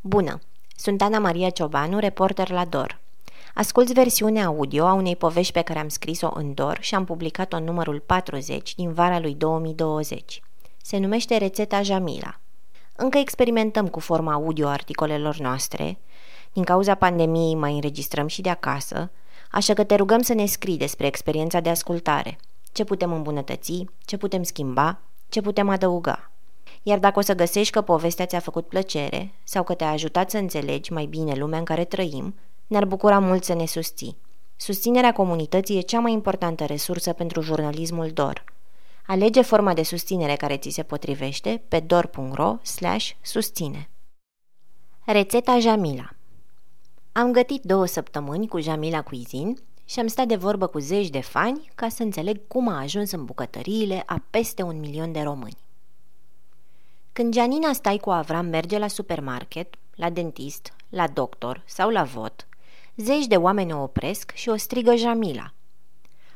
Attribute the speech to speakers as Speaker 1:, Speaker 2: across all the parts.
Speaker 1: Bună! Sunt Ana Maria Ciobanu, reporter la DOR. Asculți versiunea audio a unei povești pe care am scris-o în DOR și am publicat-o în numărul 40 din vara lui 2020. Se numește Rețeta Jamila. Încă experimentăm cu forma audio a articolelor noastre. Din cauza pandemiei mai înregistrăm și de acasă, așa că te rugăm să ne scrii despre experiența de ascultare. Ce putem îmbunătăți, ce putem schimba, ce putem adăuga. Iar dacă o să găsești că povestea ți-a făcut plăcere sau că te-a ajutat să înțelegi mai bine lumea în care trăim, ne-ar bucura mult să ne susții. Susținerea comunității e cea mai importantă resursă pentru jurnalismul DOR. Alege forma de susținere care ți se potrivește pe dor.ro susține. Rețeta Jamila Am gătit două săptămâni cu Jamila Cuisine și am stat de vorbă cu zeci de fani ca să înțeleg cum a ajuns în bucătăriile a peste un milion de români. Când Gianina stai cu Avram merge la supermarket, la dentist, la doctor sau la vot, zeci de oameni o opresc și o strigă Jamila.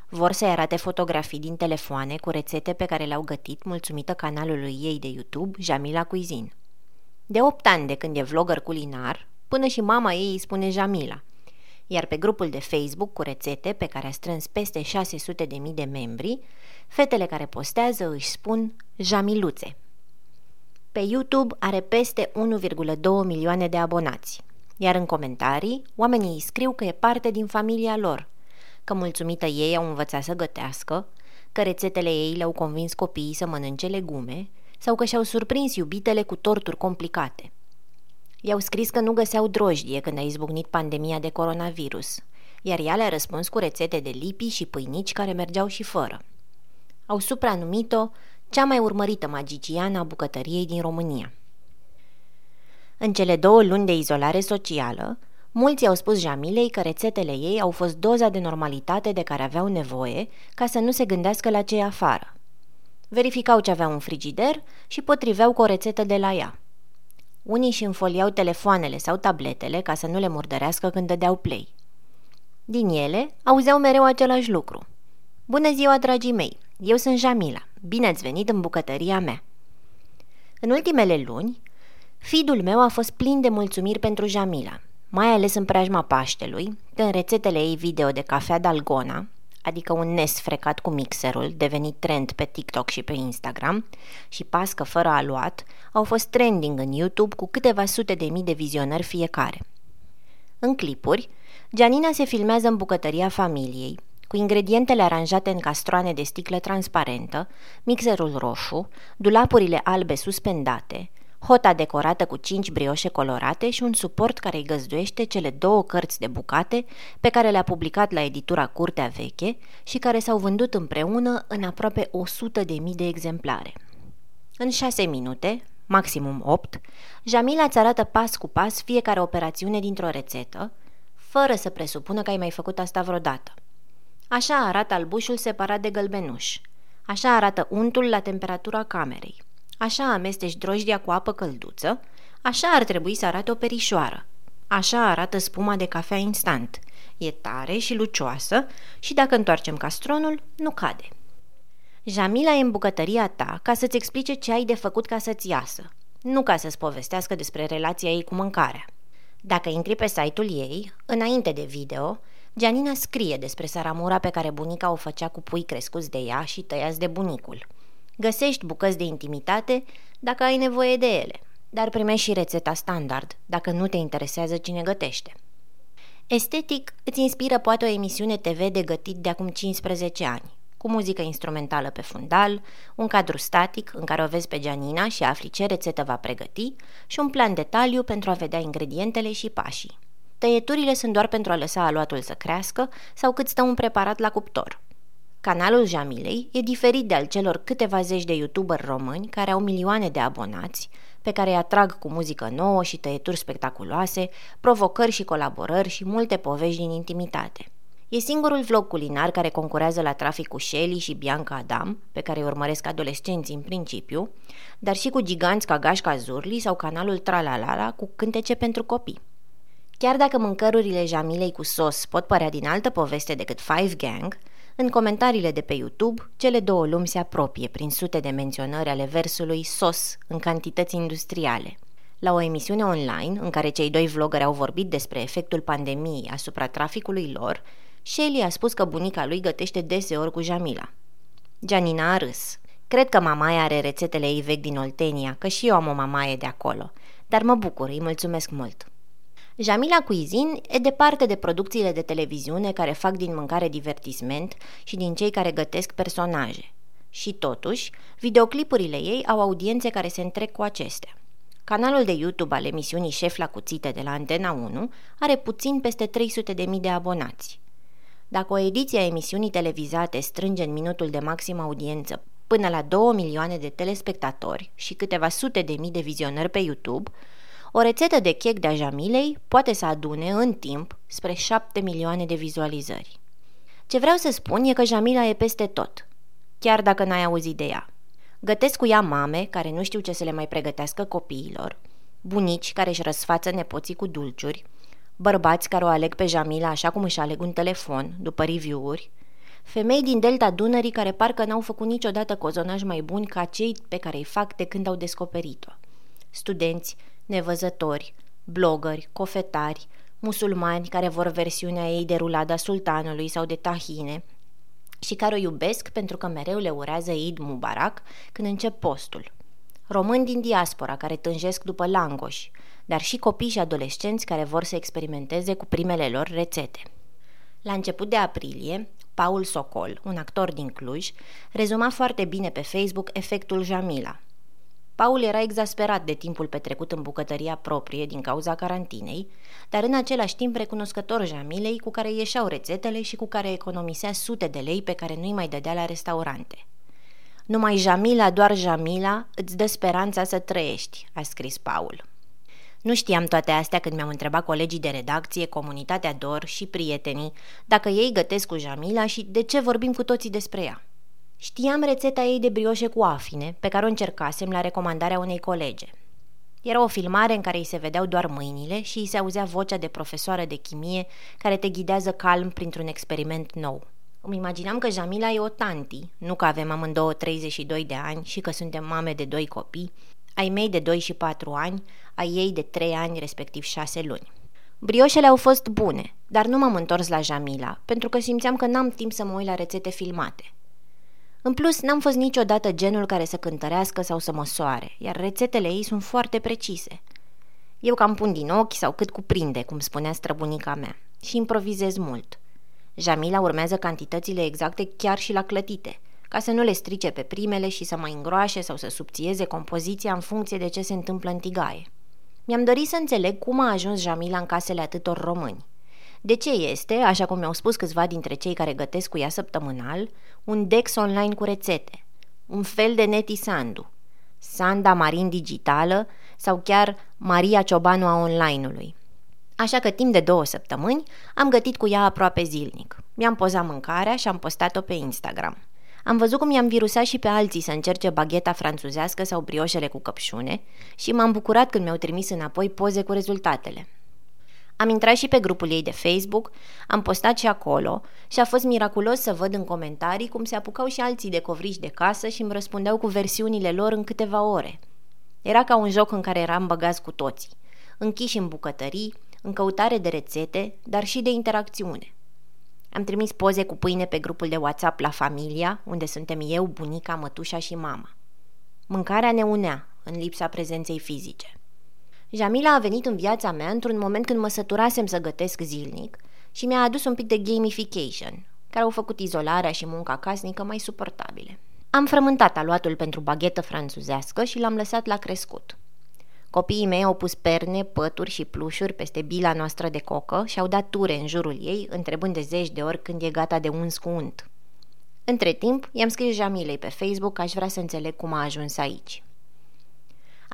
Speaker 1: Vor să-i arate fotografii din telefoane cu rețete pe care le-au gătit mulțumită canalului ei de YouTube, Jamila Cuisine. De 8 ani de când e vlogger culinar, până și mama ei îi spune Jamila. Iar pe grupul de Facebook cu rețete pe care a strâns peste 600 de mii de membri, fetele care postează își spun Jamiluțe. Pe YouTube are peste 1,2 milioane de abonați, iar în comentarii oamenii îi scriu că e parte din familia lor, că mulțumită ei au învățat să gătească, că rețetele ei le-au convins copiii să mănânce legume sau că și-au surprins iubitele cu torturi complicate. I-au scris că nu găseau drojdie când a izbucnit pandemia de coronavirus, iar ea le-a răspuns cu rețete de lipi și pâinici care mergeau și fără. Au supranumit-o cea mai urmărită magiciană a bucătăriei din România. În cele două luni de izolare socială, mulți au spus Jamilei că rețetele ei au fost doza de normalitate de care aveau nevoie ca să nu se gândească la ce afară. Verificau ce aveau în frigider și potriveau cu o rețetă de la ea. Unii și înfoliau telefoanele sau tabletele ca să nu le murdărească când dădeau play. Din ele auzeau mereu același lucru. Bună ziua, dragii mei! Eu sunt Jamila. Bine ați venit în bucătăria mea. În ultimele luni, fidul meu a fost plin de mulțumiri pentru Jamila, mai ales în preajma Paștelui, când rețetele ei video de cafea dalgona, adică un nes frecat cu mixerul, devenit trend pe TikTok și pe Instagram, și pască fără aluat, au fost trending în YouTube cu câteva sute de mii de vizionări fiecare. În clipuri, Gianina se filmează în bucătăria familiei, cu ingredientele aranjate în castroane de sticlă transparentă, mixerul roșu, dulapurile albe suspendate, hota decorată cu cinci brioșe colorate și un suport care îi găzduiește cele două cărți de bucate pe care le-a publicat la editura Curtea Veche și care s-au vândut împreună în aproape 100 de mii de exemplare. În șase minute, maximum 8, Jamila îți arată pas cu pas fiecare operațiune dintr-o rețetă, fără să presupună că ai mai făcut asta vreodată. Așa arată albușul separat de gălbenuș. Așa arată untul la temperatura camerei. Așa amesteci drojdia cu apă călduță. Așa ar trebui să arate o perișoară. Așa arată spuma de cafea instant. E tare și lucioasă și dacă întoarcem castronul, nu cade. Jamila e în bucătăria ta ca să-ți explice ce ai de făcut ca să-ți iasă, nu ca să-ți povestească despre relația ei cu mâncarea. Dacă intri pe site-ul ei, înainte de video, Gianina scrie despre saramura pe care bunica o făcea cu pui crescuți de ea și tăiați de bunicul. Găsești bucăți de intimitate dacă ai nevoie de ele, dar primești și rețeta standard dacă nu te interesează cine gătește. Estetic, îți inspiră poate o emisiune TV de gătit de acum 15 ani, cu muzică instrumentală pe fundal, un cadru static în care o vezi pe Gianina și afli ce rețetă va pregăti și un plan detaliu pentru a vedea ingredientele și pașii. Tăieturile sunt doar pentru a lăsa aluatul să crească sau cât stă un preparat la cuptor. Canalul Jamilei e diferit de al celor câteva zeci de youtuberi români care au milioane de abonați, pe care îi atrag cu muzică nouă și tăieturi spectaculoase, provocări și colaborări și multe povești din intimitate. E singurul vlog culinar care concurează la trafic cu Shelly și Bianca Adam, pe care îi urmăresc adolescenții în principiu, dar și cu giganți ca Gașca Zurli sau canalul Tralalala cu cântece pentru copii. Chiar dacă mâncărurile Jamilei cu sos pot părea din altă poveste decât Five Gang, în comentariile de pe YouTube, cele două lumi se apropie prin sute de menționări ale versului sos în cantități industriale. La o emisiune online, în care cei doi vloggeri au vorbit despre efectul pandemiei asupra traficului lor, Shelly a spus că bunica lui gătește deseori cu Jamila. Janina a râs. Cred că mamaia are rețetele ei vechi din Oltenia, că și eu am o mamaie de acolo. Dar mă bucur, îi mulțumesc mult. Jamila Cuisine e departe de producțiile de televiziune care fac din mâncare divertisment și din cei care gătesc personaje. Și totuși, videoclipurile ei au audiențe care se întrec cu acestea. Canalul de YouTube al emisiunii Șef la cuțite de la Antena 1 are puțin peste 300.000 de abonați. Dacă o ediție a emisiunii televizate strânge în minutul de maximă audiență până la 2 milioane de telespectatori și câteva sute de mii de vizionări pe YouTube, o rețetă de chec de Jamilei poate să adune în timp spre 7 milioane de vizualizări. Ce vreau să spun e că Jamila e peste tot, chiar dacă n-ai auzit de ea. Gătesc cu ea mame care nu știu ce să le mai pregătească copiilor, bunici care își răsfață nepoții cu dulciuri, bărbați care o aleg pe Jamila așa cum își aleg un telefon, după review-uri, femei din delta Dunării care parcă n-au făcut niciodată cozonaj mai buni ca cei pe care îi fac de când au descoperit-o. Studenți, nevăzători, blogări, cofetari, musulmani care vor versiunea ei de rulada sultanului sau de tahine și care o iubesc pentru că mereu le urează Eid Mubarak când încep postul. Români din diaspora care tânjesc după langoși, dar și copii și adolescenți care vor să experimenteze cu primele lor rețete. La început de aprilie, Paul Socol, un actor din Cluj, rezuma foarte bine pe Facebook efectul Jamila. Paul era exasperat de timpul petrecut în bucătăria proprie din cauza carantinei, dar în același timp recunoscător Jamilei cu care ieșeau rețetele și cu care economisea sute de lei pe care nu-i mai dădea la restaurante. Numai Jamila, doar Jamila, îți dă speranța să trăiești, a scris Paul. Nu știam toate astea când mi-au întrebat colegii de redacție, comunitatea DOR și prietenii dacă ei gătesc cu Jamila și de ce vorbim cu toții despre ea. Știam rețeta ei de brioșe cu afine, pe care o încercasem la recomandarea unei colege. Era o filmare în care îi se vedeau doar mâinile și îi se auzea vocea de profesoară de chimie care te ghidează calm printr-un experiment nou. Îmi imaginam că Jamila e o tanti, nu că avem amândouă 32 de ani și că suntem mame de doi copii, ai mei de 2 și 4 ani, ai ei de 3 ani, respectiv 6 luni. Brioșele au fost bune, dar nu m-am întors la Jamila, pentru că simțeam că n-am timp să mă uit la rețete filmate. În plus, n-am fost niciodată genul care să cântărească sau să măsoare, iar rețetele ei sunt foarte precise. Eu cam pun din ochi sau cât cuprinde, cum spunea străbunica mea, și improvizez mult. Jamila urmează cantitățile exacte chiar și la clătite – ca să nu le strice pe primele și să mai îngroașe sau să subțieze compoziția în funcție de ce se întâmplă în tigaie. Mi-am dorit să înțeleg cum a ajuns Jamila în casele atâtor români. De ce este, așa cum mi-au spus câțiva dintre cei care gătesc cu ea săptămânal, un Dex online cu rețete, un fel de Neti Sandu, Sanda Marin Digitală sau chiar Maria Ciobanu a online-ului. Așa că timp de două săptămâni am gătit cu ea aproape zilnic. Mi-am pozat mâncarea și am postat-o pe Instagram – am văzut cum i-am virusat și pe alții să încerce bagheta franțuzească sau brioșele cu căpșune și m-am bucurat când mi-au trimis înapoi poze cu rezultatele. Am intrat și pe grupul ei de Facebook, am postat și acolo și a fost miraculos să văd în comentarii cum se apucau și alții de covriși de casă și îmi răspundeau cu versiunile lor în câteva ore. Era ca un joc în care eram băgați cu toții, închiși în bucătării, în căutare de rețete, dar și de interacțiune – am trimis poze cu pâine pe grupul de WhatsApp la familia, unde suntem eu, bunica, mătușa și mama. Mâncarea ne unea, în lipsa prezenței fizice. Jamila a venit în viața mea într-un moment când mă săturasem să gătesc zilnic și mi-a adus un pic de gamification, care au făcut izolarea și munca casnică mai suportabile. Am frământat aluatul pentru baghetă franțuzească și l-am lăsat la crescut. Copiii mei au pus perne, pături și plușuri peste bila noastră de cocă și au dat ture în jurul ei, întrebând de zeci de ori când e gata de uns cu unt. Între timp, i-am scris Jamilei pe Facebook că aș vrea să înțeleg cum a ajuns aici.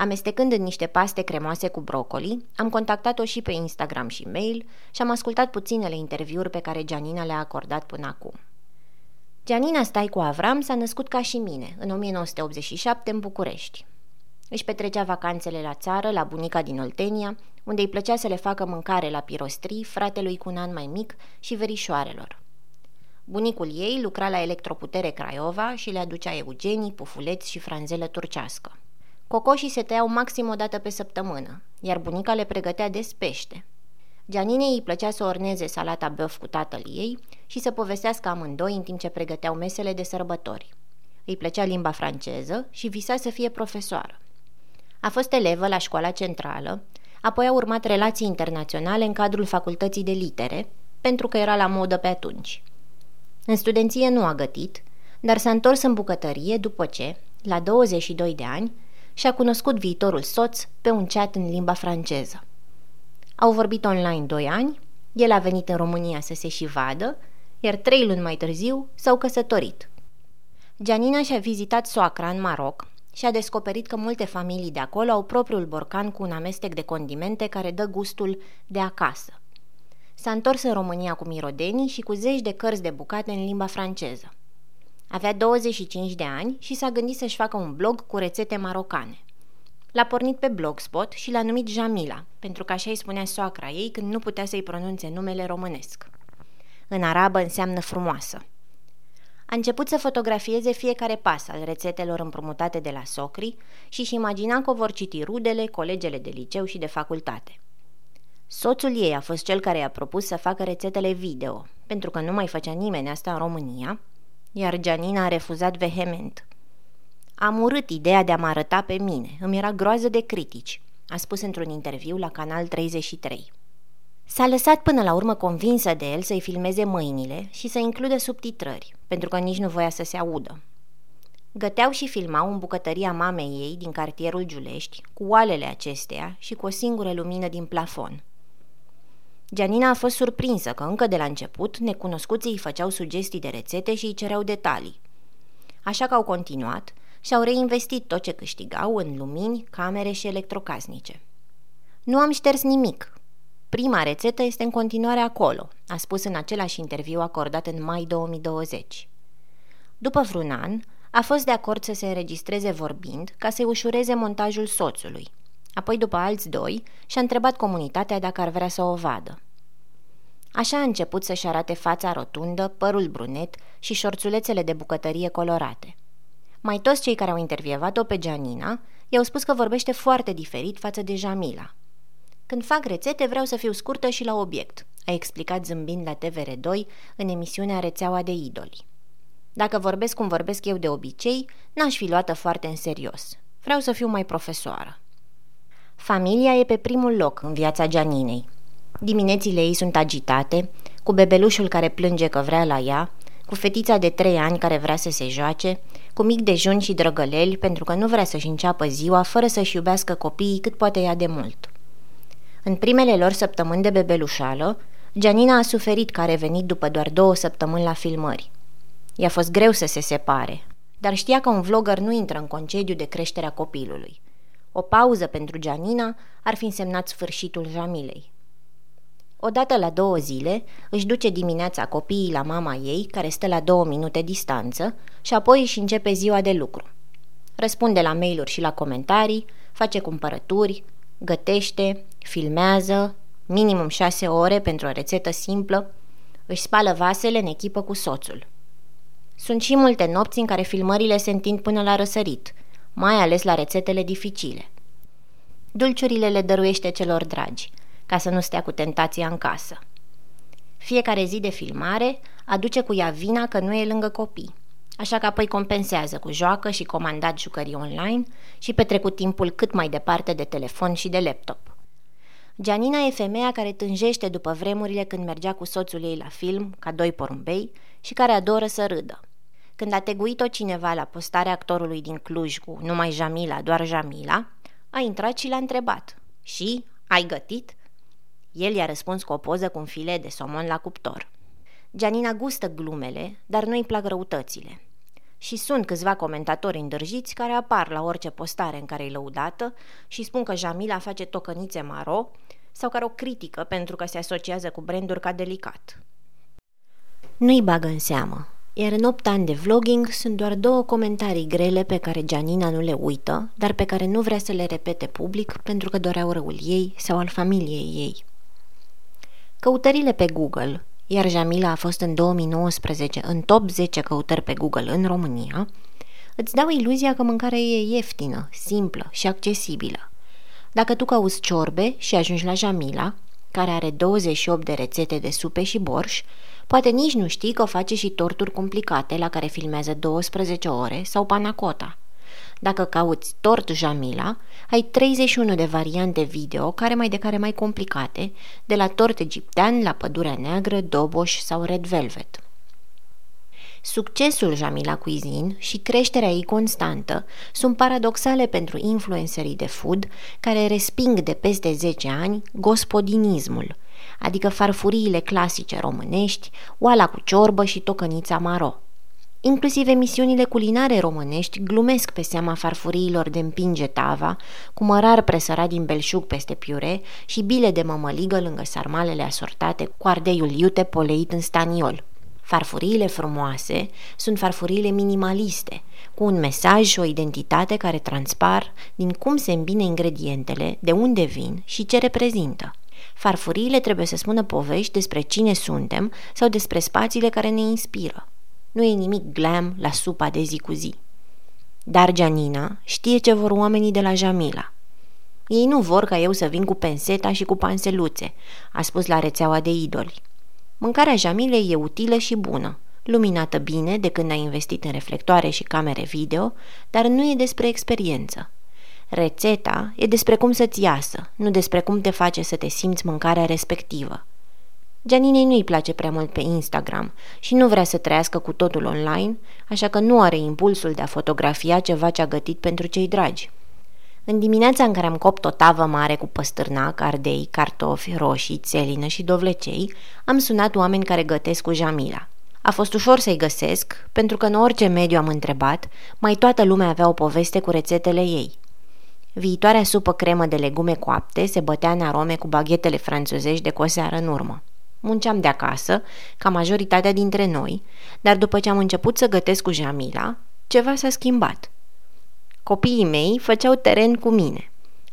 Speaker 1: Amestecând în niște paste cremoase cu brocoli, am contactat-o și pe Instagram și mail și am ascultat puținele interviuri pe care Gianina le-a acordat până acum. Gianina Stai cu Avram s-a născut ca și mine, în 1987, în București. Își petrecea vacanțele la țară, la bunica din Oltenia, unde îi plăcea să le facă mâncare la pirostrii, fratelui cu un an mai mic și verișoarelor. Bunicul ei lucra la Electroputere Craiova și le aducea eugenii, pufuleți și franzelă turcească. Cocoșii se tăiau maxim o dată pe săptămână, iar bunica le pregătea des pește. Gianinei îi plăcea să orneze salata băf cu tatăl ei și să povestească amândoi în timp ce pregăteau mesele de sărbători. Îi plăcea limba franceză și visa să fie profesoară. A fost elevă la școala centrală, apoi a urmat relații internaționale în cadrul facultății de litere, pentru că era la modă pe atunci. În studenție nu a gătit, dar s-a întors în bucătărie după ce, la 22 de ani, și-a cunoscut viitorul soț pe un chat în limba franceză. Au vorbit online doi ani, el a venit în România să se și vadă, iar trei luni mai târziu s-au căsătorit. Gianina și-a vizitat soacra în Maroc și a descoperit că multe familii de acolo au propriul borcan cu un amestec de condimente care dă gustul de acasă. S-a întors în România cu mirodenii și cu zeci de cărți de bucate în limba franceză. Avea 25 de ani și s-a gândit să-și facă un blog cu rețete marocane. L-a pornit pe Blogspot și l-a numit Jamila, pentru că așa îi spunea soacra ei când nu putea să-i pronunțe numele românesc. În arabă înseamnă frumoasă. A început să fotografieze fiecare pas al rețetelor împrumutate de la socri și își imagina că o vor citi rudele, colegele de liceu și de facultate. Soțul ei a fost cel care i-a propus să facă rețetele video, pentru că nu mai făcea nimeni asta în România, iar Gianina a refuzat vehement. Am urât ideea de a mă arăta pe mine, îmi era groază de critici, a spus într-un interviu la Canal 33. S-a lăsat până la urmă convinsă de el să-i filmeze mâinile și să includă subtitrări, pentru că nici nu voia să se audă. Găteau și filmau în bucătăria mamei ei din cartierul Giulești, cu oalele acesteia și cu o singură lumină din plafon. Gianina a fost surprinsă că încă de la început necunoscuții îi făceau sugestii de rețete și îi cereau detalii. Așa că au continuat și au reinvestit tot ce câștigau în lumini, camere și electrocasnice. Nu am șters nimic. Prima rețetă este în continuare acolo, a spus în același interviu acordat în mai 2020. După vreun an, a fost de acord să se înregistreze vorbind ca să-i ușureze montajul soțului. Apoi, după alți doi, și-a întrebat comunitatea dacă ar vrea să o vadă. Așa a început să-și arate fața rotundă, părul brunet și șorțulețele de bucătărie colorate. Mai toți cei care au intervievat-o pe Gianina i-au spus că vorbește foarte diferit față de Jamila. Când fac rețete, vreau să fiu scurtă și la obiect, a explicat zâmbind la TVR2 în emisiunea Rețeaua de idoli. Dacă vorbesc cum vorbesc eu de obicei, n-aș fi luată foarte în serios. Vreau să fiu mai profesoară. Familia e pe primul loc în viața Gianinei. Diminețile ei sunt agitate, cu bebelușul care plânge că vrea la ea, cu fetița de trei ani care vrea să se joace, cu mic dejun și drăgăleli pentru că nu vrea să-și înceapă ziua fără să-și iubească copiii cât poate ea de mult. În primele lor săptămâni de bebelușală, Gianina a suferit că a revenit după doar două săptămâni la filmări. I-a fost greu să se separe, dar știa că un vlogger nu intră în concediu de creșterea copilului. O pauză pentru Gianina ar fi însemnat sfârșitul Jamilei. Odată la două zile își duce dimineața copiii la mama ei, care stă la două minute distanță, și apoi își începe ziua de lucru. Răspunde la mail-uri și la comentarii, face cumpărături, gătește, filmează, minimum șase ore pentru o rețetă simplă, își spală vasele în echipă cu soțul. Sunt și multe nopți în care filmările se întind până la răsărit, mai ales la rețetele dificile. Dulciurile le dăruiește celor dragi, ca să nu stea cu tentația în casă. Fiecare zi de filmare aduce cu ea vina că nu e lângă copii, așa că apoi compensează cu joacă și comandat jucării online și petrecut timpul cât mai departe de telefon și de laptop. Gianina e femeia care tânjește după vremurile când mergea cu soțul ei la film, ca doi porumbei, și care adoră să râdă. Când a teguit-o cineva la postarea actorului din Cluj cu numai Jamila, doar Jamila, a intrat și l-a întrebat. Și? Ai gătit? El i-a răspuns cu o poză cu un filet de somon la cuptor. Gianina gustă glumele, dar nu-i plac răutățile. Și sunt câțiva comentatori îndrăjiți care apar la orice postare în care e lăudată și spun că Jamila face tocănițe maro sau care o critică pentru că se asociază cu branduri ca delicat. Nu-i bagă în seamă, iar în 8 ani de vlogging sunt doar două comentarii grele pe care Gianina nu le uită, dar pe care nu vrea să le repete public pentru că doreau răul ei sau al familiei ei. Căutările pe Google, iar Jamila a fost în 2019 în top 10 căutări pe Google în România, îți dau iluzia că mâncarea e ieftină, simplă și accesibilă. Dacă tu cauți ciorbe și ajungi la Jamila, care are 28 de rețete de supe și borș, poate nici nu știi că face și torturi complicate la care filmează 12 ore sau panacota. Dacă cauți tort Jamila, ai 31 de variante video, care mai de care mai complicate, de la tort egiptean la pădurea neagră, doboș sau red velvet. Succesul Jamila Cuisine și creșterea ei constantă sunt paradoxale pentru influencerii de food care resping de peste 10 ani gospodinismul, adică farfuriile clasice românești, oala cu ciorbă și tocănița maro. Inclusiv emisiunile culinare românești glumesc pe seama farfuriilor de împinge tava, cu mărar presărat din belșug peste piure și bile de mămăligă lângă sarmalele asortate cu ardeiul iute poleit în staniol. Farfuriile frumoase sunt farfuriile minimaliste, cu un mesaj și o identitate care transpar din cum se îmbine ingredientele, de unde vin și ce reprezintă. Farfuriile trebuie să spună povești despre cine suntem sau despre spațiile care ne inspiră. Nu e nimic glam la supa de zi cu zi. Dar Gianina știe ce vor oamenii de la Jamila. Ei nu vor ca eu să vin cu penseta și cu panseluțe, a spus la rețeaua de idoli. Mâncarea Jamilei e utilă și bună, luminată bine de când ai investit în reflectoare și camere video, dar nu e despre experiență. Rețeta e despre cum să-ți iasă, nu despre cum te face să te simți mâncarea respectivă. Gianinei nu-i place prea mult pe Instagram și nu vrea să trăiască cu totul online, așa că nu are impulsul de a fotografia ceva ce a gătit pentru cei dragi. În dimineața în care am copt o tavă mare cu păstârnac, ardei, cartofi, roșii, țelină și dovlecei, am sunat oameni care gătesc cu Jamila. A fost ușor să-i găsesc, pentru că în orice mediu am întrebat, mai toată lumea avea o poveste cu rețetele ei. Viitoarea supă cremă de legume coapte se bătea în arome cu baghetele franțuzești de cu o seară în urmă. Munceam de acasă, ca majoritatea dintre noi, dar după ce am început să gătesc cu Jamila, ceva s-a schimbat – Copiii mei făceau teren cu mine.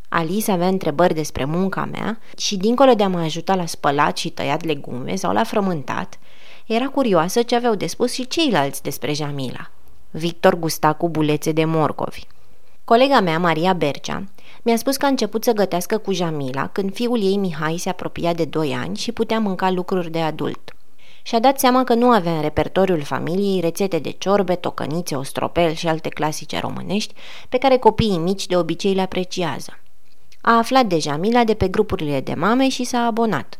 Speaker 1: Alice avea întrebări despre munca mea și, dincolo de a mă ajuta la spălat și tăiat legume sau la frământat, era curioasă ce aveau de spus și ceilalți despre Jamila. Victor gusta cu bulețe de morcovi. Colega mea, Maria Bercea, mi-a spus că a început să gătească cu Jamila când fiul ei Mihai se apropia de 2 ani și putea mânca lucruri de adult și-a dat seama că nu avea în repertoriul familiei rețete de ciorbe, tocănițe, ostropel și alte clasice românești pe care copiii mici de obicei le apreciază. A aflat deja Mila de pe grupurile de mame și s-a abonat.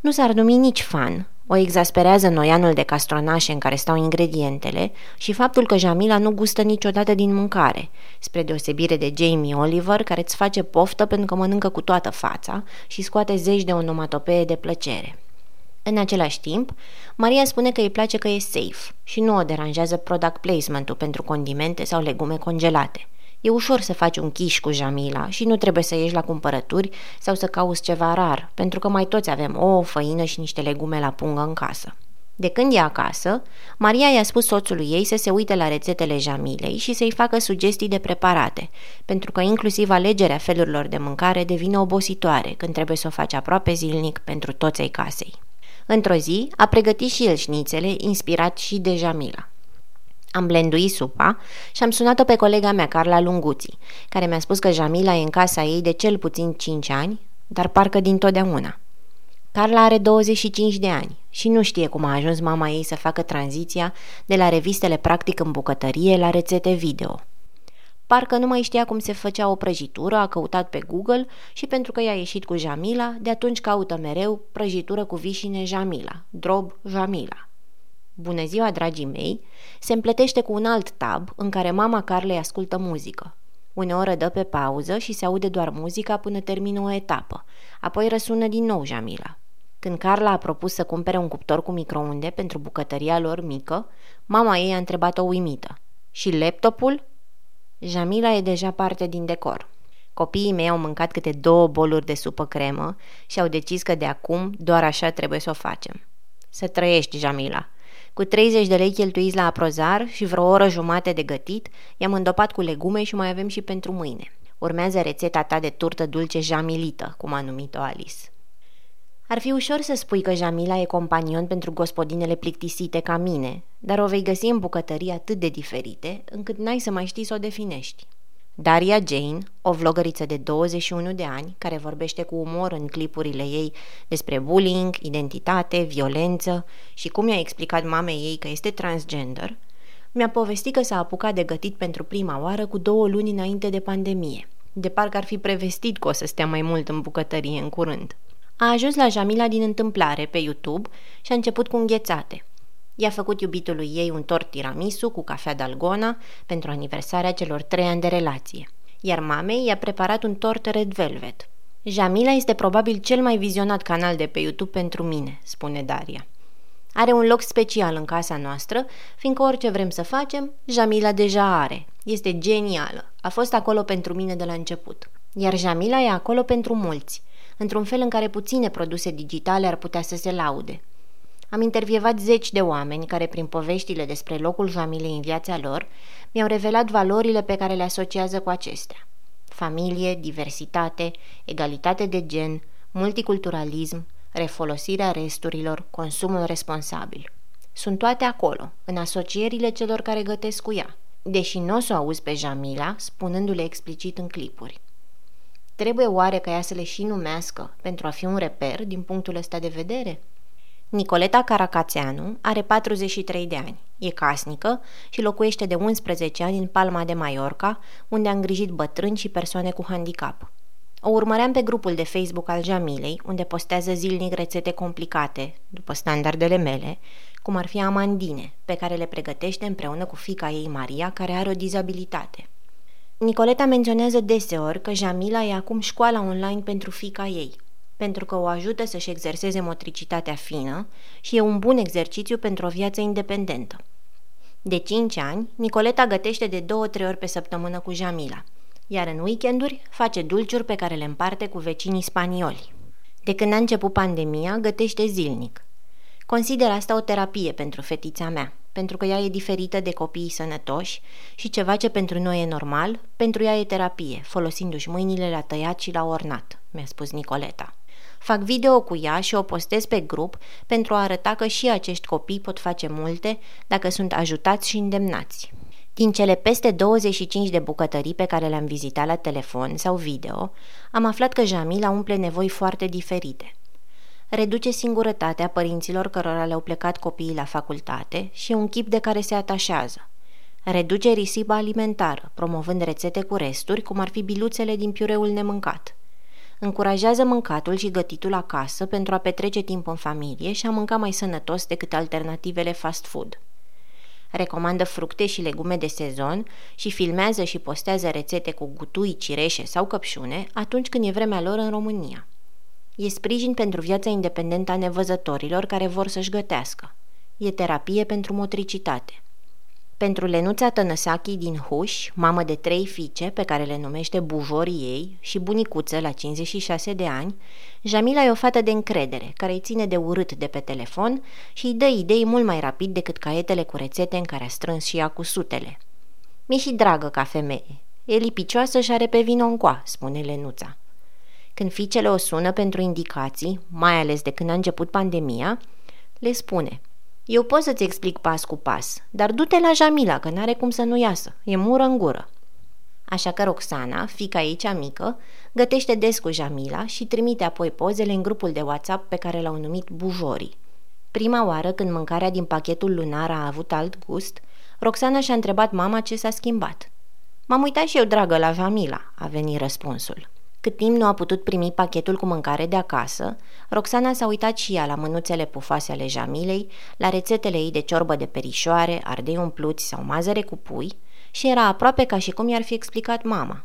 Speaker 1: Nu s-ar numi nici fan, o exasperează noianul de castronașe în care stau ingredientele și faptul că Jamila nu gustă niciodată din mâncare, spre deosebire de Jamie Oliver, care îți face poftă pentru că mănâncă cu toată fața și scoate zeci de onomatopee de plăcere. În același timp, Maria spune că îi place că e safe și nu o deranjează product placement-ul pentru condimente sau legume congelate. E ușor să faci un chiș cu Jamila și nu trebuie să ieși la cumpărături sau să cauți ceva rar, pentru că mai toți avem o făină și niște legume la pungă în casă. De când e acasă, Maria i-a spus soțului ei să se uite la rețetele Jamilei și să-i facă sugestii de preparate, pentru că inclusiv alegerea felurilor de mâncare devine obositoare când trebuie să o faci aproape zilnic pentru toți ai casei. Într-o zi a pregătit și el șnițele, inspirat și de Jamila. Am blenduit supa și am sunat-o pe colega mea, Carla Lunguții, care mi-a spus că Jamila e în casa ei de cel puțin 5 ani, dar parcă din totdeauna. Carla are 25 de ani și nu știe cum a ajuns mama ei să facă tranziția de la revistele practic în bucătărie la rețete video. Parcă nu mai știa cum se făcea o prăjitură, a căutat pe Google și pentru că i-a ieșit cu Jamila, de atunci caută mereu prăjitură cu vișine Jamila, drob Jamila. Bună ziua, dragii mei! Se împletește cu un alt tab în care mama Carlei ascultă muzică. Uneori dă pe pauză și se aude doar muzica până termină o etapă, apoi răsună din nou Jamila. Când Carla a propus să cumpere un cuptor cu microunde pentru bucătăria lor mică, mama ei a întrebat-o uimită. Și laptopul? Jamila e deja parte din decor. Copiii mei au mâncat câte două boluri de supă cremă și au decis că de acum doar așa trebuie să o facem. Să trăiești, Jamila. Cu 30 de lei cheltuiți la aprozar și vreo oră jumate de gătit, i-am îndopat cu legume și mai avem și pentru mâine. Urmează rețeta ta de turtă dulce jamilită, cum a numit-o Alice. Ar fi ușor să spui că Jamila e companion pentru gospodinele plictisite ca mine, dar o vei găsi în bucătării atât de diferite, încât n-ai să mai știi să o definești. Daria Jane, o vlogăriță de 21 de ani, care vorbește cu umor în clipurile ei despre bullying, identitate, violență și cum i-a explicat mamei ei că este transgender, mi-a povestit că s-a apucat de gătit pentru prima oară cu două luni înainte de pandemie. De parcă ar fi prevestit că o să stea mai mult în bucătărie în curând. A ajuns la Jamila din întâmplare pe YouTube și a început cu înghețate. I-a făcut iubitului ei un tort tiramisu cu cafea dalgona pentru aniversarea celor trei ani de relație, iar mamei i-a preparat un tort red velvet. Jamila este probabil cel mai vizionat canal de pe YouTube pentru mine, spune Daria. Are un loc special în casa noastră, fiindcă orice vrem să facem, Jamila deja are. Este genială. A fost acolo pentru mine de la început. Iar Jamila e acolo pentru mulți, într-un fel în care puține produse digitale ar putea să se laude. Am intervievat zeci de oameni care, prin poveștile despre locul Jamilei în viața lor, mi-au revelat valorile pe care le asociază cu acestea. Familie, diversitate, egalitate de gen, multiculturalism, refolosirea resturilor, consumul responsabil. Sunt toate acolo, în asocierile celor care gătesc cu ea, deși nu o să o auzi pe Jamila spunându-le explicit în clipuri. Trebuie oare ca ea să le și numească pentru a fi un reper din punctul ăsta de vedere? Nicoleta Caracațeanu are 43 de ani, e casnică și locuiește de 11 ani în Palma de Mallorca, unde a îngrijit bătrâni și persoane cu handicap. O urmăream pe grupul de Facebook al Jamilei, unde postează zilnic rețete complicate, după standardele mele, cum ar fi amandine, pe care le pregătește împreună cu fica ei Maria, care are o dizabilitate. Nicoleta menționează deseori că Jamila e acum școala online pentru fica ei, pentru că o ajută să-și exerseze motricitatea fină și e un bun exercițiu pentru o viață independentă. De 5 ani, Nicoleta gătește de 2-3 ori pe săptămână cu Jamila – iar în weekenduri face dulciuri pe care le împarte cu vecinii spanioli. De când a început pandemia, gătește zilnic. Consider asta o terapie pentru fetița mea, pentru că ea e diferită de copiii sănătoși și ceva ce pentru noi e normal, pentru ea e terapie, folosindu-și mâinile la tăiat și la ornat, mi-a spus Nicoleta. Fac video cu ea și o postez pe grup pentru a arăta că și acești copii pot face multe dacă sunt ajutați și îndemnați. Din cele peste 25 de bucătării pe care le-am vizitat la telefon sau video, am aflat că Jamila umple nevoi foarte diferite. Reduce singurătatea părinților cărora le-au plecat copiii la facultate și un chip de care se atașează. Reduce risipa alimentară, promovând rețete cu resturi, cum ar fi biluțele din piureul nemâncat. Încurajează mâncatul și gătitul acasă pentru a petrece timp în familie și a mânca mai sănătos decât alternativele fast food recomandă fructe și legume de sezon și filmează și postează rețete cu gutui, cireșe sau căpșune atunci când e vremea lor în România. E sprijin pentru viața independentă a nevăzătorilor care vor să-și gătească. E terapie pentru motricitate. Pentru Lenuța Tănăsachi din Huș, mamă de trei fiice pe care le numește bujorii ei și bunicuță la 56 de ani, Jamila e o fată de încredere, care îi ține de urât de pe telefon și îi dă idei mult mai rapid decât caietele cu rețete în care a strâns și ea cu sutele. Mi și dragă ca femeie. E lipicioasă și are pe vino încoa, spune Lenuța. Când fiicele o sună pentru indicații, mai ales de când a început pandemia, le spune – eu pot să-ți explic pas cu pas, dar du-te la Jamila, că n-are cum să nu iasă. E mură în gură. Așa că Roxana, fica ei cea mică, gătește des cu Jamila și trimite apoi pozele în grupul de WhatsApp pe care l-au numit bujorii. Prima oară când mâncarea din pachetul lunar a avut alt gust, Roxana și-a întrebat mama ce s-a schimbat. M-am uitat și eu, dragă, la Jamila, a venit răspunsul. Cât timp nu a putut primi pachetul cu mâncare de acasă, Roxana s-a uitat și ea la mânuțele pufoase ale Jamilei, la rețetele ei de ciorbă de perișoare, ardei umpluți sau mazăre cu pui și era aproape ca și cum i-ar fi explicat mama.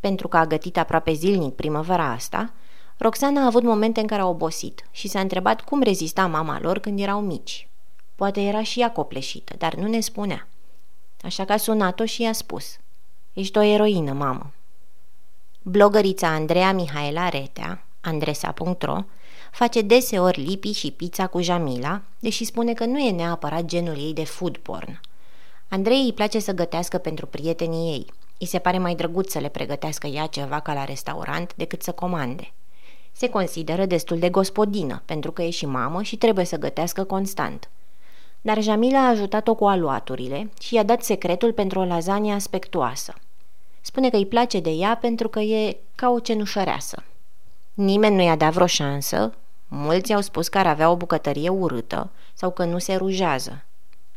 Speaker 1: Pentru că a gătit aproape zilnic primăvara asta, Roxana a avut momente în care a obosit și s-a întrebat cum rezista mama lor când erau mici. Poate era și ea copleșită, dar nu ne spunea. Așa că a sunat-o și i-a spus Ești o eroină, mamă. Blogărița Andreea Mihaela Retea, andresa.ro, face deseori lipi și pizza cu Jamila, deși spune că nu e neapărat genul ei de food porn. Andrei îi place să gătească pentru prietenii ei. Îi se pare mai drăguț să le pregătească ea ceva ca la restaurant decât să comande. Se consideră destul de gospodină, pentru că e și mamă și trebuie să gătească constant. Dar Jamila a ajutat-o cu aluaturile și i-a dat secretul pentru o lasagna aspectuoasă. Spune că îi place de ea pentru că e ca o cenușăreasă. Nimeni nu i-a dat vreo șansă, mulți au spus că ar avea o bucătărie urâtă sau că nu se rujează.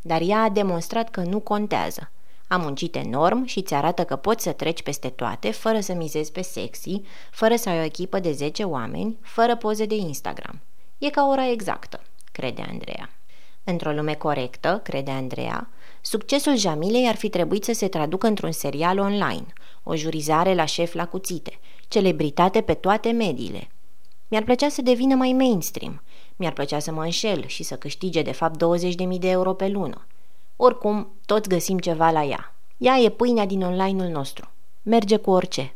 Speaker 1: Dar ea a demonstrat că nu contează. A muncit enorm și ți arată că poți să treci peste toate fără să mizezi pe sexy, fără să ai o echipă de 10 oameni, fără poze de Instagram. E ca ora exactă, crede Andreea. Într-o lume corectă, crede Andreea, succesul Jamilei ar fi trebuit să se traducă într-un serial online, o jurizare la șef la cuțite, celebritate pe toate mediile. Mi-ar plăcea să devină mai mainstream, mi-ar plăcea să mă înșel și să câștige de fapt 20.000 de euro pe lună. Oricum, toți găsim ceva la ea. Ea e pâinea din online-ul nostru. Merge cu orice.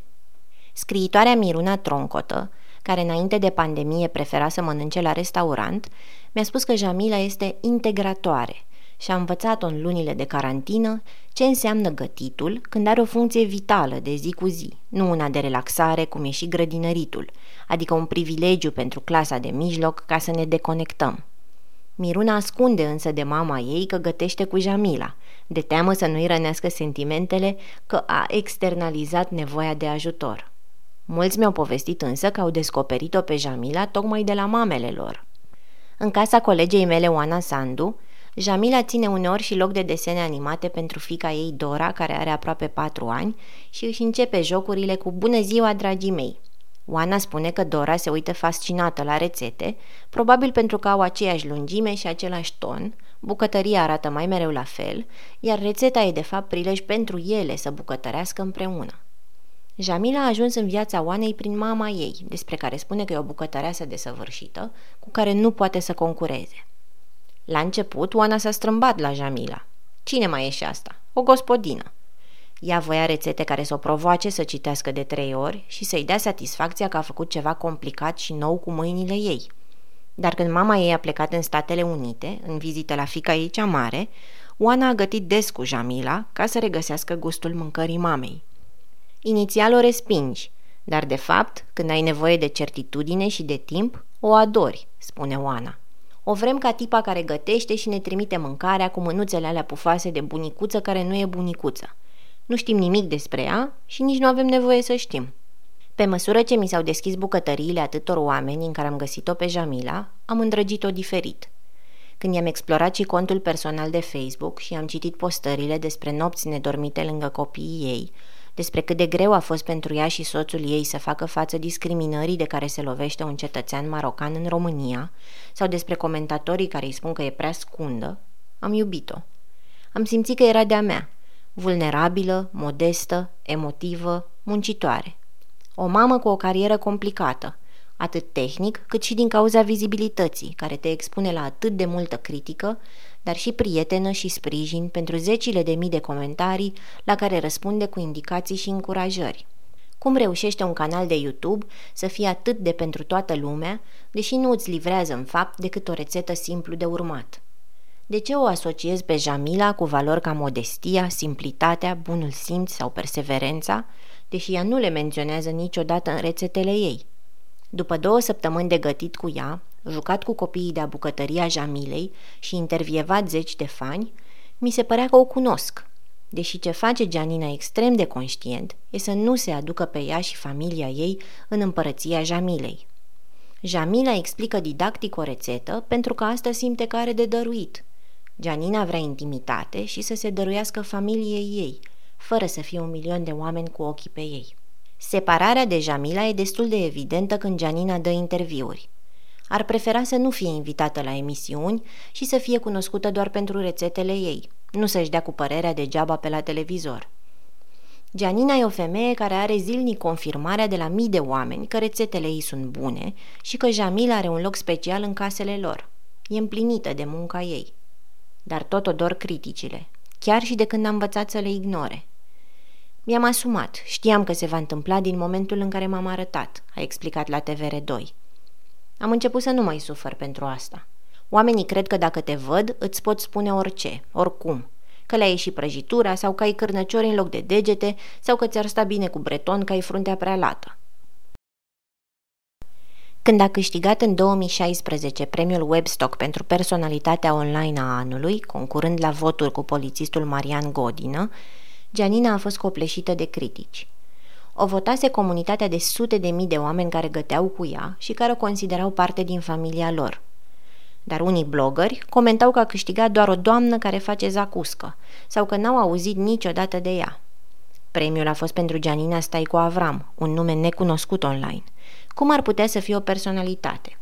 Speaker 1: Scriitoarea Miruna Troncotă, care înainte de pandemie prefera să mănânce la restaurant, mi-a spus că Jamila este integratoare și a învățat-o în lunile de carantină ce înseamnă gătitul când are o funcție vitală de zi cu zi, nu una de relaxare cum e și grădinăritul, adică un privilegiu pentru clasa de mijloc ca să ne deconectăm. Miruna ascunde însă de mama ei că gătește cu Jamila, de teamă să nu-i rănească sentimentele că a externalizat nevoia de ajutor. Mulți mi-au povestit însă că au descoperit-o pe Jamila tocmai de la mamele lor. În casa colegei mele Oana Sandu, Jamila ține uneori și loc de desene animate pentru fica ei Dora, care are aproape patru ani, și își începe jocurile cu Bună ziua, dragii mei! Oana spune că Dora se uită fascinată la rețete, probabil pentru că au aceeași lungime și același ton, bucătăria arată mai mereu la fel, iar rețeta e de fapt prilej pentru ele să bucătărească împreună. Jamila a ajuns în viața Oanei prin mama ei, despre care spune că e o bucătăreasă desăvârșită, cu care nu poate să concureze. La început, Oana s-a strâmbat la Jamila. Cine mai e și asta? O gospodină. Ea voia rețete care să o provoace să citească de trei ori și să-i dea satisfacția că a făcut ceva complicat și nou cu mâinile ei. Dar când mama ei a plecat în Statele Unite, în vizită la fica ei cea mare, Oana a gătit des cu Jamila ca să regăsească gustul mâncării mamei. Inițial o respingi, dar de fapt, când ai nevoie de certitudine și de timp, o adori, spune Oana. O vrem ca tipa care gătește și ne trimite mâncarea cu mânuțele alea pufoase de bunicuță care nu e bunicuță. Nu știm nimic despre ea și nici nu avem nevoie să știm. Pe măsură ce mi s-au deschis bucătăriile atâtor oameni în care am găsit-o pe Jamila, am îndrăgit-o diferit. Când i-am explorat și contul personal de Facebook și am citit postările despre nopți nedormite lângă copiii ei, despre cât de greu a fost pentru ea și soțul ei să facă față discriminării de care se lovește un cetățean marocan în România, sau despre comentatorii care îi spun că e prea scundă, am iubit-o. Am simțit că era de-a mea, vulnerabilă, modestă, emotivă, muncitoare. O mamă cu o carieră complicată, atât tehnic cât și din cauza vizibilității, care te expune la atât de multă critică, dar și prietenă și sprijin pentru zecile de mii de comentarii la care răspunde cu indicații și încurajări. Cum reușește un canal de YouTube să fie atât de pentru toată lumea, deși nu îți livrează în fapt decât o rețetă simplu de urmat? De ce o asociez pe Jamila cu valori ca modestia, simplitatea, bunul simț sau perseverența, deși ea nu le menționează niciodată în rețetele ei? După două săptămâni de gătit cu ea, jucat cu copiii de-a bucătăria Jamilei și intervievat zeci de fani, mi se părea că o cunosc. Deși ce face Gianina extrem de conștient e să nu se aducă pe ea și familia ei în împărăția Jamilei. Jamila explică didactic o rețetă pentru că asta simte că are de dăruit. Gianina vrea intimitate și să se dăruiască familiei ei, fără să fie un milion de oameni cu ochii pe ei. Separarea de Jamila e destul de evidentă când Gianina dă interviuri. Ar prefera să nu fie invitată la emisiuni și să fie cunoscută doar pentru rețetele ei, nu să-și dea cu părerea degeaba pe la televizor. Gianina e o femeie care are zilnic confirmarea de la mii de oameni că rețetele ei sunt bune și că Jamila are un loc special în casele lor. E împlinită de munca ei. Dar tot o dor criticile, chiar și de când a învățat să le ignore. Mi-am asumat, știam că se va întâmpla din momentul în care m-am arătat, a explicat la TVR2. Am început să nu mai sufăr pentru asta. Oamenii cred că dacă te văd, îți pot spune orice, oricum. Că le-ai ieșit prăjitura sau că ai cârnăciori în loc de degete sau că ți-ar sta bine cu breton că ai fruntea prea lată. Când a câștigat în 2016 premiul Webstock pentru personalitatea online a anului, concurând la voturi cu polițistul Marian Godină, Gianina a fost copleșită de critici. O votase comunitatea de sute de mii de oameni care găteau cu ea și care o considerau parte din familia lor. Dar unii blogări comentau că a câștigat doar o doamnă care face zacuscă sau că n-au auzit niciodată de ea. Premiul a fost pentru Gianina Staico Avram, un nume necunoscut online. Cum ar putea să fie o personalitate?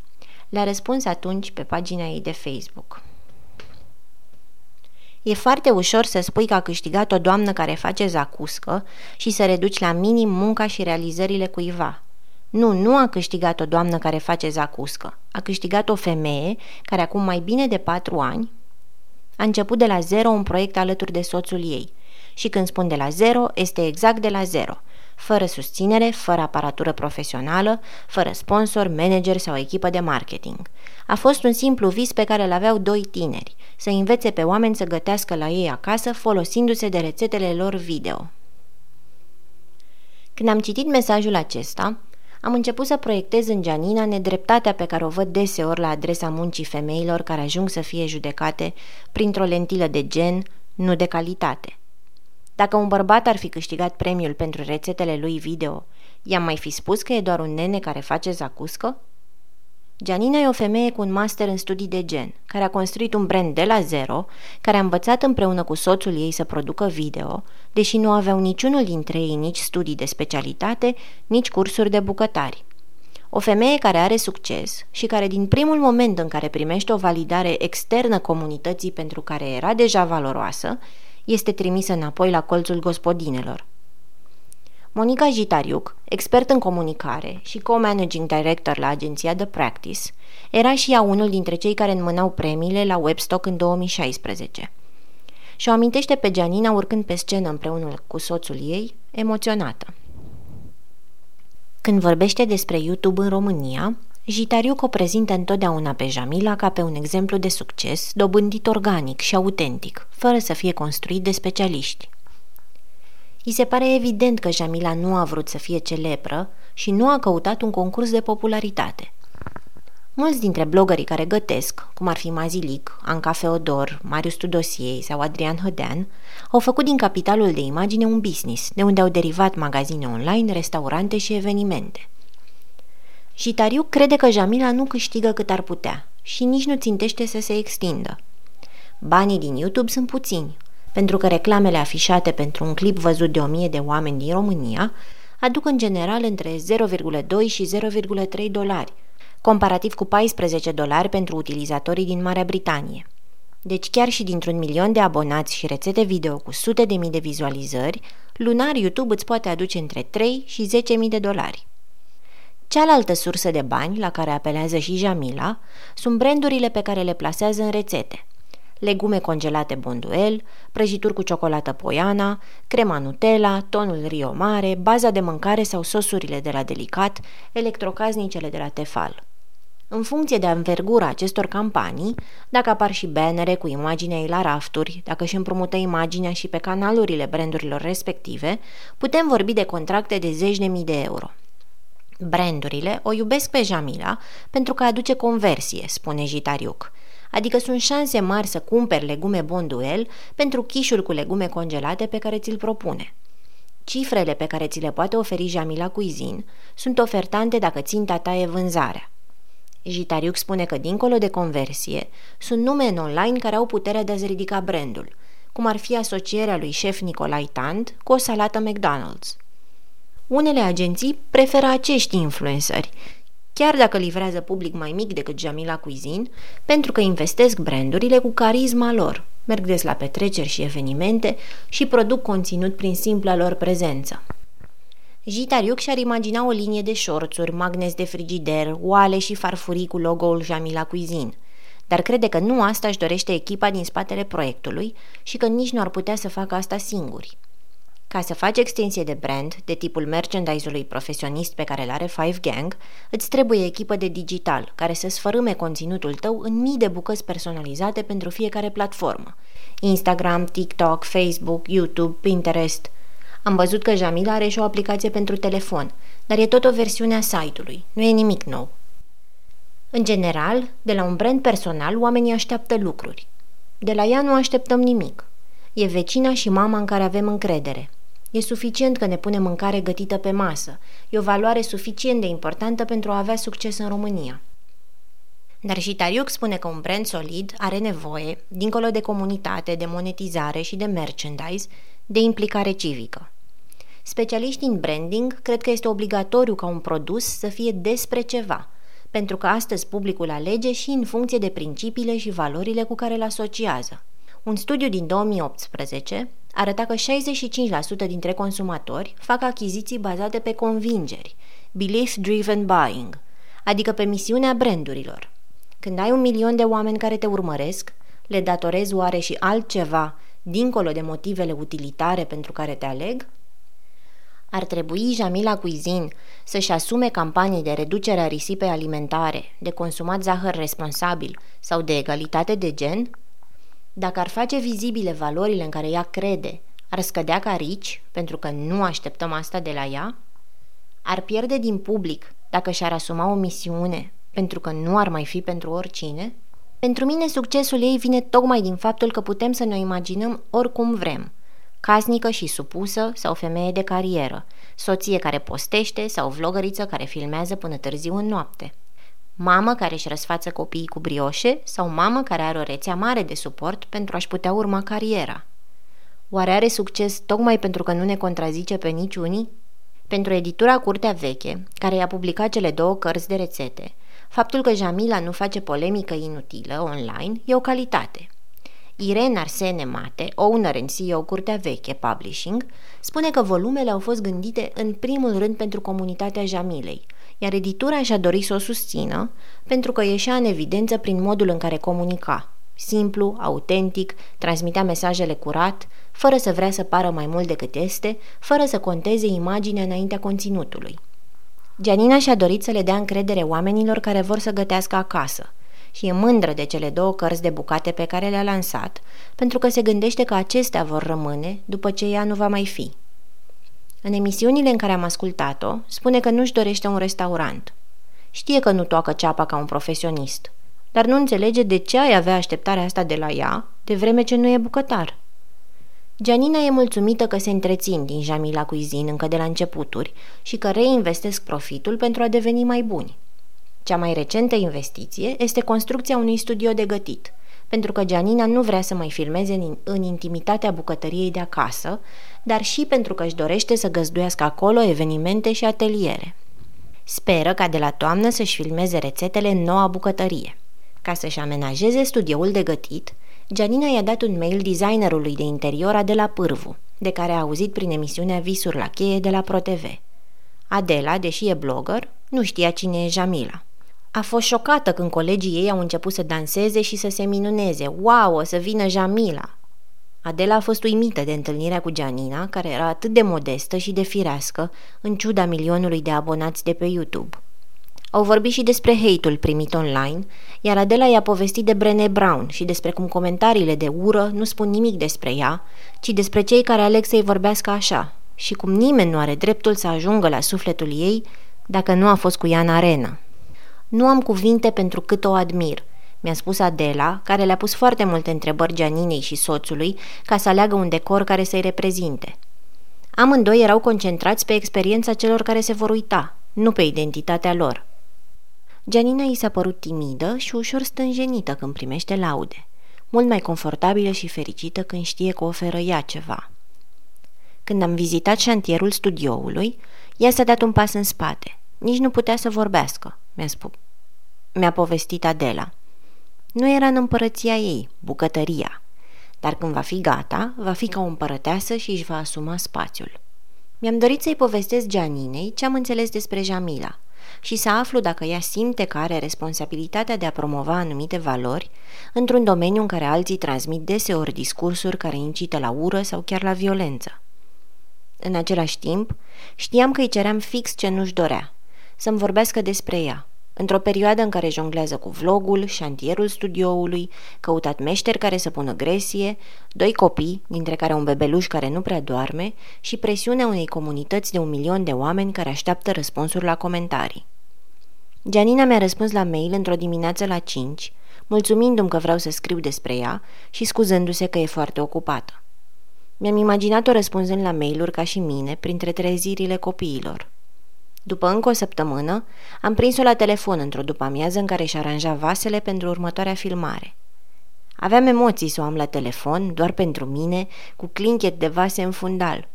Speaker 1: Le-a răspuns atunci pe pagina ei de Facebook. E foarte ușor să spui că a câștigat o doamnă care face zacuscă și să reduci la minim munca și realizările cuiva. Nu, nu a câștigat o doamnă care face zacuscă. A câștigat o femeie care acum mai bine de patru ani a început de la zero un proiect alături de soțul ei. Și când spun de la zero, este exact de la zero – fără susținere, fără aparatură profesională, fără sponsor, manager sau echipă de marketing. A fost un simplu vis pe care îl aveau doi tineri, să învețe pe oameni să gătească la ei acasă folosindu-se de rețetele lor video. Când am citit mesajul acesta, am început să proiectez în Gianina nedreptatea pe care o văd deseori la adresa muncii femeilor care ajung să fie judecate printr-o lentilă de gen, nu de calitate. Dacă un bărbat ar fi câștigat premiul pentru rețetele lui video, i-am mai fi spus că e doar un nene care face zacuscă? Gianina e o femeie cu un master în studii de gen, care a construit un brand de la zero, care a învățat împreună cu soțul ei să producă video, deși nu aveau niciunul dintre ei nici studii de specialitate, nici cursuri de bucătari. O femeie care are succes și care din primul moment în care primește o validare externă comunității pentru care era deja valoroasă, este trimisă înapoi la colțul gospodinelor. Monica Jitariuc, expert în comunicare și co-managing director la agenția The Practice, era și ea unul dintre cei care înmânau premiile la Webstock în 2016. Și o amintește pe Gianina urcând pe scenă împreună cu soțul ei, emoționată. Când vorbește despre YouTube în România, Jitariuc o prezintă întotdeauna pe Jamila ca pe un exemplu de succes dobândit organic și autentic, fără să fie construit de specialiști. I se pare evident că Jamila nu a vrut să fie celebră și nu a căutat un concurs de popularitate. Mulți dintre blogării care gătesc, cum ar fi Mazilic, Anca Feodor, Marius Tudosiei sau Adrian Hădean, au făcut din capitalul de imagine un business, de unde au derivat magazine online, restaurante și evenimente – și Tariu crede că Jamila nu câștigă cât ar putea și nici nu țintește să se extindă. Banii din YouTube sunt puțini, pentru că reclamele afișate pentru un clip văzut de o mie de oameni din România aduc în general între 0,2 și 0,3 dolari, comparativ cu 14 dolari pentru utilizatorii din Marea Britanie. Deci chiar și dintr-un milion de abonați și rețete video cu sute de mii de vizualizări, lunar YouTube îți poate aduce între 3 și 10 mii de dolari. Cealaltă sursă de bani, la care apelează și Jamila, sunt brandurile pe care le plasează în rețete. Legume congelate Bonduel, prăjituri cu ciocolată Poiana, crema Nutella, tonul Rio Mare, baza de mâncare sau sosurile de la Delicat, electrocaznicele de la Tefal. În funcție de învergura acestor campanii, dacă apar și bannere cu imaginea ei la rafturi, dacă își împrumută imaginea și pe canalurile brandurilor respective, putem vorbi de contracte de zeci de mii de euro. Brandurile o iubesc pe Jamila pentru că aduce conversie, spune Jitariuc. Adică sunt șanse mari să cumperi legume Bonduel pentru chișul cu legume congelate pe care ți-l propune. Cifrele pe care ți le poate oferi Jamila Cuisine sunt ofertante dacă ținta ta e vânzarea. Jitariuc spune că dincolo de conversie, sunt nume în online care au puterea de a-ți ridica brandul, cum ar fi asocierea lui șef Nicolai Tant cu o salată McDonald's – unele agenții preferă acești influenceri, chiar dacă livrează public mai mic decât Jamila Cuisine, pentru că investesc brandurile cu carisma lor, merg des la petreceri și evenimente și produc conținut prin simpla lor prezență. Jitariuc și-ar imagina o linie de șorțuri, magnes de frigider, oale și farfurii cu logo-ul Jamila Cuisine, dar crede că nu asta își dorește echipa din spatele proiectului și că nici nu ar putea să facă asta singuri. Ca să faci extensie de brand, de tipul merchandise-ului profesionist pe care îl are Five Gang, îți trebuie echipă de digital, care să sfărâme conținutul tău în mii de bucăți personalizate pentru fiecare platformă. Instagram, TikTok, Facebook, YouTube, Pinterest. Am văzut că Jamila are și o aplicație pentru telefon, dar e tot o versiune a site-ului, nu e nimic nou. În general, de la un brand personal, oamenii așteaptă lucruri. De la ea nu așteptăm nimic. E vecina și mama în care avem încredere. E suficient că ne pune mâncare gătită pe masă. E o valoare suficient de importantă pentru a avea succes în România. Dar și Tariuc spune că un brand solid are nevoie, dincolo de comunitate, de monetizare și de merchandise, de implicare civică. Specialiștii în branding cred că este obligatoriu ca un produs să fie despre ceva, pentru că astăzi publicul alege și în funcție de principiile și valorile cu care îl asociază. Un studiu din 2018 arăta că 65% dintre consumatori fac achiziții bazate pe convingeri, belief-driven buying, adică pe misiunea brandurilor. Când ai un milion de oameni care te urmăresc, le datorezi oare și altceva dincolo de motivele utilitare pentru care te aleg? Ar trebui Jamila Cuisine să-și asume campanii de reducere a risipei alimentare, de consumat zahăr responsabil sau de egalitate de gen? Dacă ar face vizibile valorile în care ea crede, ar scădea ca rici, pentru că nu așteptăm asta de la ea? Ar pierde din public dacă și-ar asuma o misiune, pentru că nu ar mai fi pentru oricine? Pentru mine succesul ei vine tocmai din faptul că putem să ne imaginăm oricum vrem – casnică și supusă sau femeie de carieră, soție care postește sau vlogăriță care filmează până târziu în noapte. Mamă care își răsfață copiii cu brioșe sau mamă care are o rețea mare de suport pentru a-și putea urma cariera. Oare are succes tocmai pentru că nu ne contrazice pe niciunii? Pentru editura Curtea Veche, care i-a publicat cele două cărți de rețete, faptul că Jamila nu face polemică inutilă online e o calitate – Irene Arsene Mate, owner în CEO Curtea Veche Publishing, spune că volumele au fost gândite în primul rând pentru comunitatea Jamilei, iar editura și-a dorit să o susțină pentru că ieșea în evidență prin modul în care comunica. Simplu, autentic, transmitea mesajele curat, fără să vrea să pară mai mult decât este, fără să conteze imaginea înaintea conținutului. Gianina și-a dorit să le dea încredere oamenilor care vor să gătească acasă – și e mândră de cele două cărți de bucate pe care le-a lansat, pentru că se gândește că acestea vor rămâne după ce ea nu va mai fi. În emisiunile în care am ascultat-o, spune că nu-și dorește un restaurant. Știe că nu toacă ceapa ca un profesionist, dar nu înțelege de ce ai avea așteptarea asta de la ea, de vreme ce nu e bucătar. Gianina e mulțumită că se întrețin din Jamila Cuisine încă de la începuturi și că reinvestesc profitul pentru a deveni mai buni. Cea mai recentă investiție este construcția unui studio de gătit, pentru că Gianina nu vrea să mai filmeze în, în intimitatea bucătăriei de acasă, dar și pentru că își dorește să găzduiască acolo evenimente și ateliere. Speră ca de la toamnă să-și filmeze rețetele în noua bucătărie. Ca să-și amenajeze studioul de gătit, Gianina i-a dat un mail designerului de interior Adela Pârvu, de care a auzit prin emisiunea Visuri la cheie de la ProTV. Adela, deși e blogger, nu știa cine e Jamila. A fost șocată când colegii ei au început să danseze și să se minuneze. Wow, o să vină Jamila! Adela a fost uimită de întâlnirea cu Gianina, care era atât de modestă și de firească, în ciuda milionului de abonați de pe YouTube. Au vorbit și despre hate-ul primit online, iar Adela i-a povestit de Brené Brown și despre cum comentariile de ură nu spun nimic despre ea, ci despre cei care aleg să-i vorbească așa și cum nimeni nu are dreptul să ajungă la sufletul ei dacă nu a fost cu ea în arenă. Nu am cuvinte pentru cât o admir, mi-a spus Adela, care le-a pus foarte multe întrebări Gianinei și soțului ca să aleagă un decor care să-i reprezinte. Amândoi erau concentrați pe experiența celor care se vor uita, nu pe identitatea lor. Gianina i s-a părut timidă și ușor stânjenită când primește laude, mult mai confortabilă și fericită când știe că oferă ea ceva. Când am vizitat șantierul studioului, ea s-a dat un pas în spate. Nici nu putea să vorbească mi-a spus. Mi-a povestit Adela. Nu era în împărăția ei, bucătăria, dar când va fi gata, va fi ca o împărăteasă și își va asuma spațiul. Mi-am dorit să-i povestesc Gianinei ce am înțeles despre Jamila și să aflu dacă ea simte că are responsabilitatea de a promova anumite valori într-un domeniu în care alții transmit deseori discursuri care incită la ură sau chiar la violență. În același timp, știam că îi ceream fix ce nu-și dorea, să-mi vorbească despre ea, într-o perioadă în care jonglează cu vlogul, șantierul studioului, căutat meșteri care să pună gresie, doi copii, dintre care un bebeluș care nu prea doarme, și presiunea unei comunități de un milion de oameni care așteaptă răspunsuri la comentarii. Gianina mi-a răspuns la mail într-o dimineață la 5, mulțumindu-mi că vreau să scriu despre ea și scuzându-se că e foarte ocupată. Mi-am imaginat-o răspunzând la mail-uri ca și mine, printre trezirile copiilor. După încă o săptămână, am prins-o la telefon într-o după-amiază în care își aranja vasele pentru următoarea filmare. Aveam emoții să o am la telefon, doar pentru mine, cu clinchet de vase în fundal.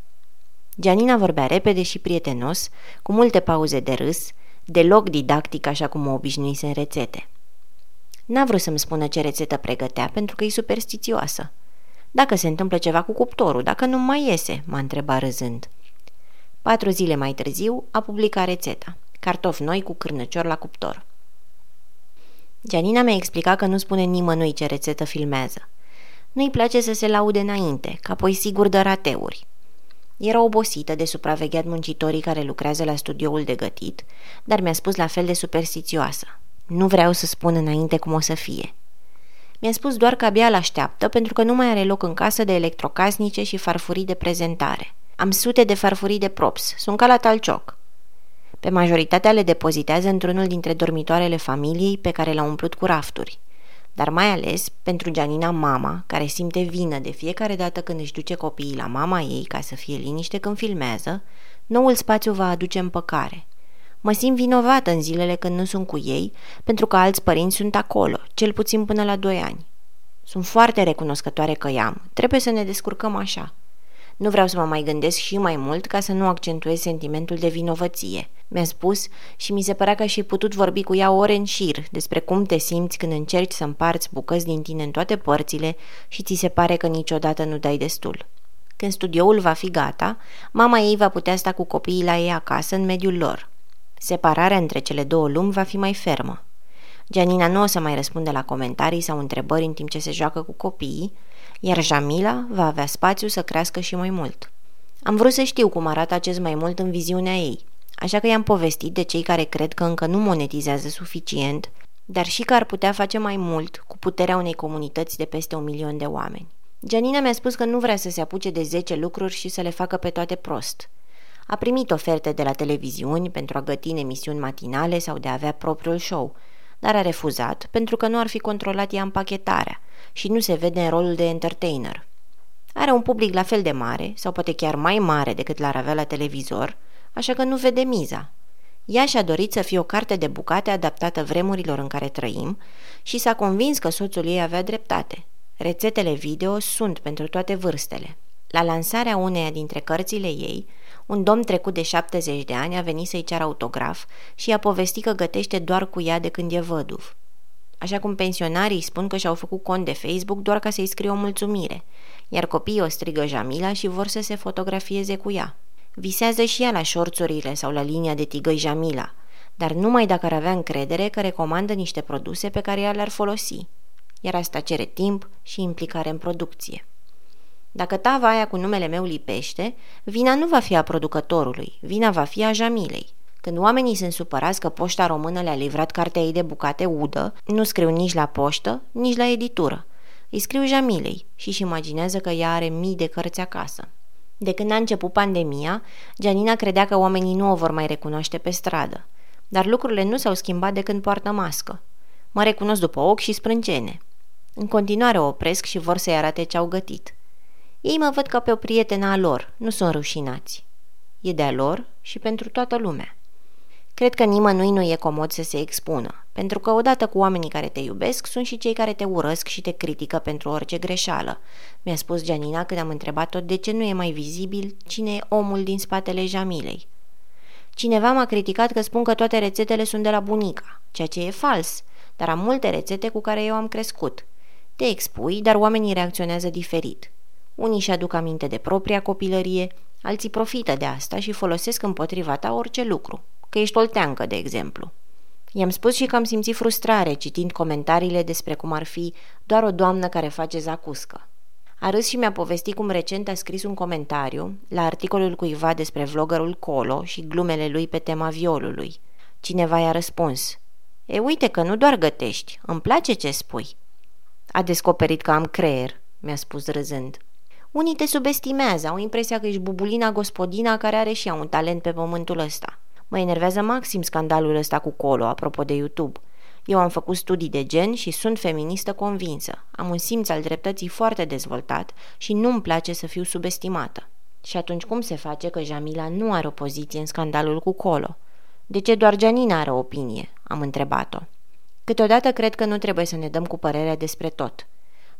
Speaker 1: Gianina vorbea repede și prietenos, cu multe pauze de râs, deloc didactic așa cum o obișnuise în rețete. N-a vrut să-mi spună ce rețetă pregătea pentru că e superstițioasă. Dacă se întâmplă ceva cu cuptorul, dacă nu mai iese, m-a întrebat râzând. Patru zile mai târziu a publicat rețeta. Cartofi noi cu cârnăcior la cuptor. Gianina mi-a explicat că nu spune nimănui ce rețetă filmează. Nu-i place să se laude înainte, că apoi sigur dă rateuri. Era obosită de supravegheat muncitorii care lucrează la studioul de gătit, dar mi-a spus la fel de superstițioasă. Nu vreau să spun înainte cum o să fie. Mi-a spus doar că abia l-așteaptă pentru că nu mai are loc în casă de electrocasnice și farfurii de prezentare. Am sute de farfurii de props, sunt ca la talcioc. Pe majoritatea le depozitează într-unul dintre dormitoarele familiei pe care l-au umplut cu rafturi. Dar mai ales pentru Gianina mama, care simte vină de fiecare dată când își duce copiii la mama ei ca să fie liniște când filmează, noul spațiu va aduce împăcare. Mă simt vinovată în zilele când nu sunt cu ei, pentru că alți părinți sunt acolo, cel puțin până la doi ani. Sunt foarte recunoscătoare că i-am. Trebuie să ne descurcăm așa. Nu vreau să mă mai gândesc și mai mult ca să nu accentuez sentimentul de vinovăție. Mi-a spus și mi se părea că și putut vorbi cu ea ore în șir despre cum te simți când încerci să împarți bucăți din tine în toate părțile și ți se pare că niciodată nu dai destul. Când studioul va fi gata, mama ei va putea sta cu copiii la ei acasă în mediul lor. Separarea între cele două lumi va fi mai fermă. Gianina nu o să mai răspunde la comentarii sau întrebări în timp ce se joacă cu copiii, iar Jamila va avea spațiu să crească și mai mult. Am vrut să știu cum arată acest mai mult în viziunea ei, așa că i-am povestit de cei care cred că încă nu monetizează suficient, dar și că ar putea face mai mult cu puterea unei comunități de peste un milion de oameni. Gianina mi-a spus că nu vrea să se apuce de 10 lucruri și să le facă pe toate prost. A primit oferte de la televiziuni pentru a găti în emisiuni matinale sau de a avea propriul show, dar a refuzat pentru că nu ar fi controlat ea împachetarea și nu se vede în rolul de entertainer. Are un public la fel de mare, sau poate chiar mai mare decât l-ar avea la televizor, așa că nu vede miza. Ea și-a dorit să fie o carte de bucate adaptată vremurilor în care trăim și s-a convins că soțul ei avea dreptate. Rețetele video sunt pentru toate vârstele. La lansarea uneia dintre cărțile ei, un domn trecut de 70 de ani a venit să-i ceară autograf și i-a povestit că gătește doar cu ea de când e văduv. Așa cum pensionarii spun că și-au făcut cont de Facebook doar ca să-i scrie o mulțumire, iar copiii o strigă Jamila și vor să se fotografieze cu ea. Visează și ea la șorțurile sau la linia de tigăi Jamila, dar numai dacă ar avea încredere că recomandă niște produse pe care ea le-ar folosi, iar asta cere timp și implicare în producție. Dacă tava aia cu numele meu lipește, vina nu va fi a producătorului, vina va fi a Jamilei. Când oamenii sunt supărați că poșta română le-a livrat cartea ei de bucate udă, nu scriu nici la poștă, nici la editură. Îi scriu Jamilei și își imaginează că ea are mii de cărți acasă. De când a început pandemia, Gianina credea că oamenii nu o vor mai recunoaște pe stradă. Dar lucrurile nu s-au schimbat de când poartă mască. Mă recunosc după ochi și sprâncene. În continuare o opresc și vor să-i arate ce au gătit. Ei mă văd ca pe o prietenă a lor, nu sunt rușinați. E de-a lor și pentru toată lumea. Cred că nimănui nu e comod să se expună, pentru că odată cu oamenii care te iubesc sunt și cei care te urăsc și te critică pentru orice greșeală. Mi-a spus Gianina când am întrebat-o de ce nu e mai vizibil cine e omul din spatele Jamilei. Cineva m-a criticat că spun că toate rețetele sunt de la bunica, ceea ce e fals, dar am multe rețete cu care eu am crescut. Te expui, dar oamenii reacționează diferit. Unii și aduc aminte de propria copilărie, alții profită de asta și folosesc împotriva ta orice lucru că ești olteancă, de exemplu. I-am spus și că am simțit frustrare citind comentariile despre cum ar fi doar o doamnă care face zacuscă. A râs și mi-a povestit cum recent a scris un comentariu la articolul cuiva despre vloggerul Colo și glumele lui pe tema violului. Cineva i-a răspuns, E, uite că nu doar gătești, îmi place ce spui. A descoperit că am creier, mi-a spus râzând. Unii te subestimează, au impresia că ești bubulina gospodina care are și ea un talent pe pământul ăsta. Mă enervează maxim scandalul ăsta cu Colo, apropo de YouTube. Eu am făcut studii de gen și sunt feministă convinsă. Am un simț al dreptății foarte dezvoltat și nu-mi place să fiu subestimată. Și atunci cum se face că Jamila nu are o poziție în scandalul cu Colo? De ce doar Janina are o opinie? Am întrebat-o. Câteodată cred că nu trebuie să ne dăm cu părerea despre tot.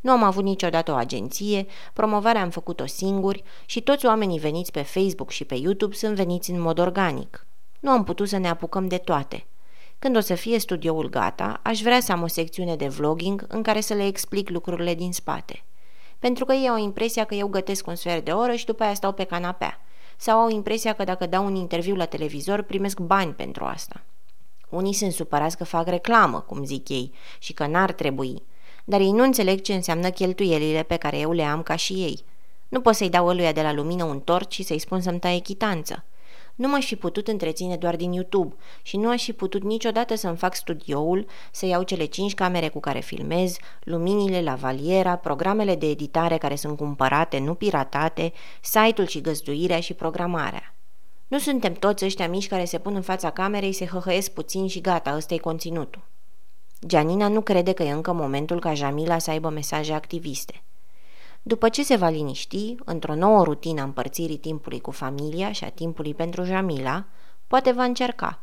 Speaker 1: Nu am avut niciodată o agenție, promovarea am făcut-o singuri și toți oamenii veniți pe Facebook și pe YouTube sunt veniți în mod organic. Nu am putut să ne apucăm de toate. Când o să fie studioul gata, aș vrea să am o secțiune de vlogging în care să le explic lucrurile din spate. Pentru că ei au impresia că eu gătesc un sfert de oră și după aia stau pe canapea. Sau au impresia că dacă dau un interviu la televizor, primesc bani pentru asta. Unii sunt supărați că fac reclamă, cum zic ei, și că n-ar trebui. Dar ei nu înțeleg ce înseamnă cheltuielile pe care eu le am ca și ei. Nu pot să-i dau ăluia de la lumină un tort și să-i spun să-mi taie chitanță. Nu m-aș fi putut întreține doar din YouTube și nu aș fi putut niciodată să-mi fac studioul, să iau cele cinci camere cu care filmez, luminile, lavaliera, programele de editare care sunt cumpărate, nu piratate, site-ul și găzduirea și programarea. Nu suntem toți ăștia mici care se pun în fața camerei, se hăhăiesc puțin și gata, ăsta e conținutul. Gianina nu crede că e încă momentul ca Jamila să aibă mesaje activiste. După ce se va liniști, într-o nouă rutină a împărțirii timpului cu familia și a timpului pentru Jamila, poate va încerca.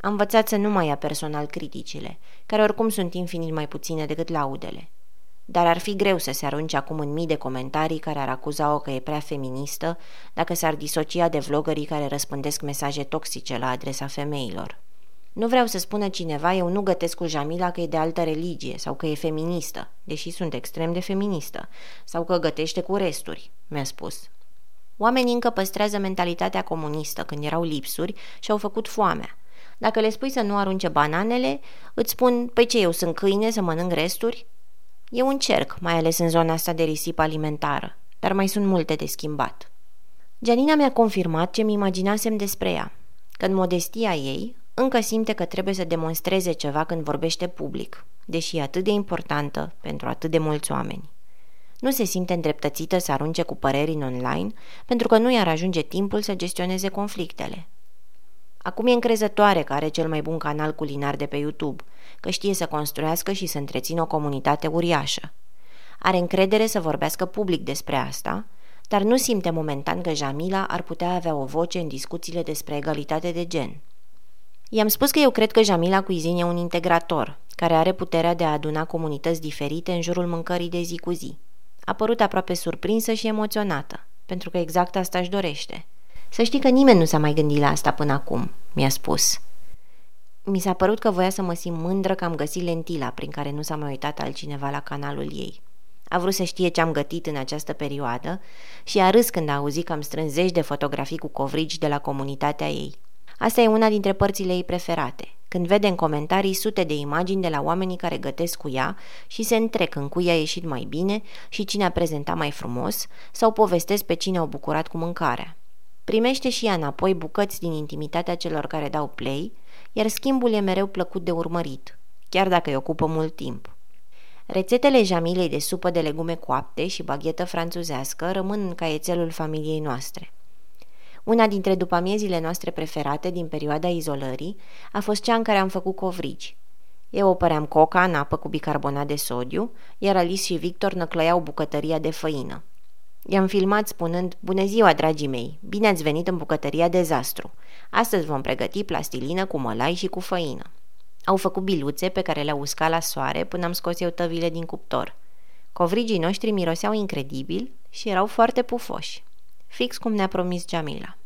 Speaker 1: Am învățat să nu mai ia personal criticile, care oricum sunt infinit mai puține decât laudele. Dar ar fi greu să se arunce acum în mii de comentarii care ar acuza-o că e prea feministă dacă s-ar disocia de vlogării care răspândesc mesaje toxice la adresa femeilor. Nu vreau să spună cineva eu nu gătesc cu Jamila că e de altă religie sau că e feministă, deși sunt extrem de feministă, sau că gătește cu resturi, mi-a spus. Oamenii încă păstrează mentalitatea comunistă când erau lipsuri și au făcut foamea. Dacă le spui să nu arunce bananele, îți spun, păi ce, eu sunt câine să mănânc resturi? E un cerc, mai ales în zona asta de risipă alimentară, dar mai sunt multe de schimbat. Janina mi-a confirmat ce mi imaginasem despre ea, că în modestia ei încă simte că trebuie să demonstreze ceva când vorbește public, deși e atât de importantă pentru atât de mulți oameni. Nu se simte îndreptățită să arunce cu păreri în online, pentru că nu i-ar ajunge timpul să gestioneze conflictele. Acum e încrezătoare că are cel mai bun canal culinar de pe YouTube, că știe să construiască și să întrețină o comunitate uriașă. Are încredere să vorbească public despre asta, dar nu simte momentan că Jamila ar putea avea o voce în discuțiile despre egalitate de gen – I-am spus că eu cred că Jamila Cuizin e un integrator, care are puterea de a aduna comunități diferite în jurul mâncării de zi cu zi. A părut aproape surprinsă și emoționată, pentru că exact asta își dorește. Să știi că nimeni nu s-a mai gândit la asta până acum, mi-a spus. Mi s-a părut că voia să mă simt mândră că am găsit lentila prin care nu s-a mai uitat altcineva la canalul ei. A vrut să știe ce am gătit în această perioadă și a râs când a auzit că am strâns zeci de fotografii cu covrigi de la comunitatea ei. Asta e una dintre părțile ei preferate, când vede în comentarii sute de imagini de la oamenii care gătesc cu ea și se întrec în cui a ieșit mai bine și cine a prezentat mai frumos sau povestesc pe cine au bucurat cu mâncarea. Primește și ea înapoi bucăți din intimitatea celor care dau play, iar schimbul e mereu plăcut de urmărit, chiar dacă îi ocupă mult timp. Rețetele Jamilei de supă de legume coapte și baghetă franțuzească rămân în caietelul familiei noastre. Una dintre dupamiezile noastre preferate din perioada izolării a fost cea în care am făcut covrigi. Eu opăream coca în apă cu bicarbonat de sodiu, iar Alice și Victor năclăiau bucătăria de făină. I-am filmat spunând, Bună ziua, dragii mei! Bine ați venit în bucătăria Dezastru! Astăzi vom pregăti plastilină cu mălai și cu făină. Au făcut biluțe pe care le-au uscat la soare până am scos eu tăvile din cuptor. Covrigii noștri miroseau incredibil și erau foarte pufoși fix cum ne-a promis Jamila.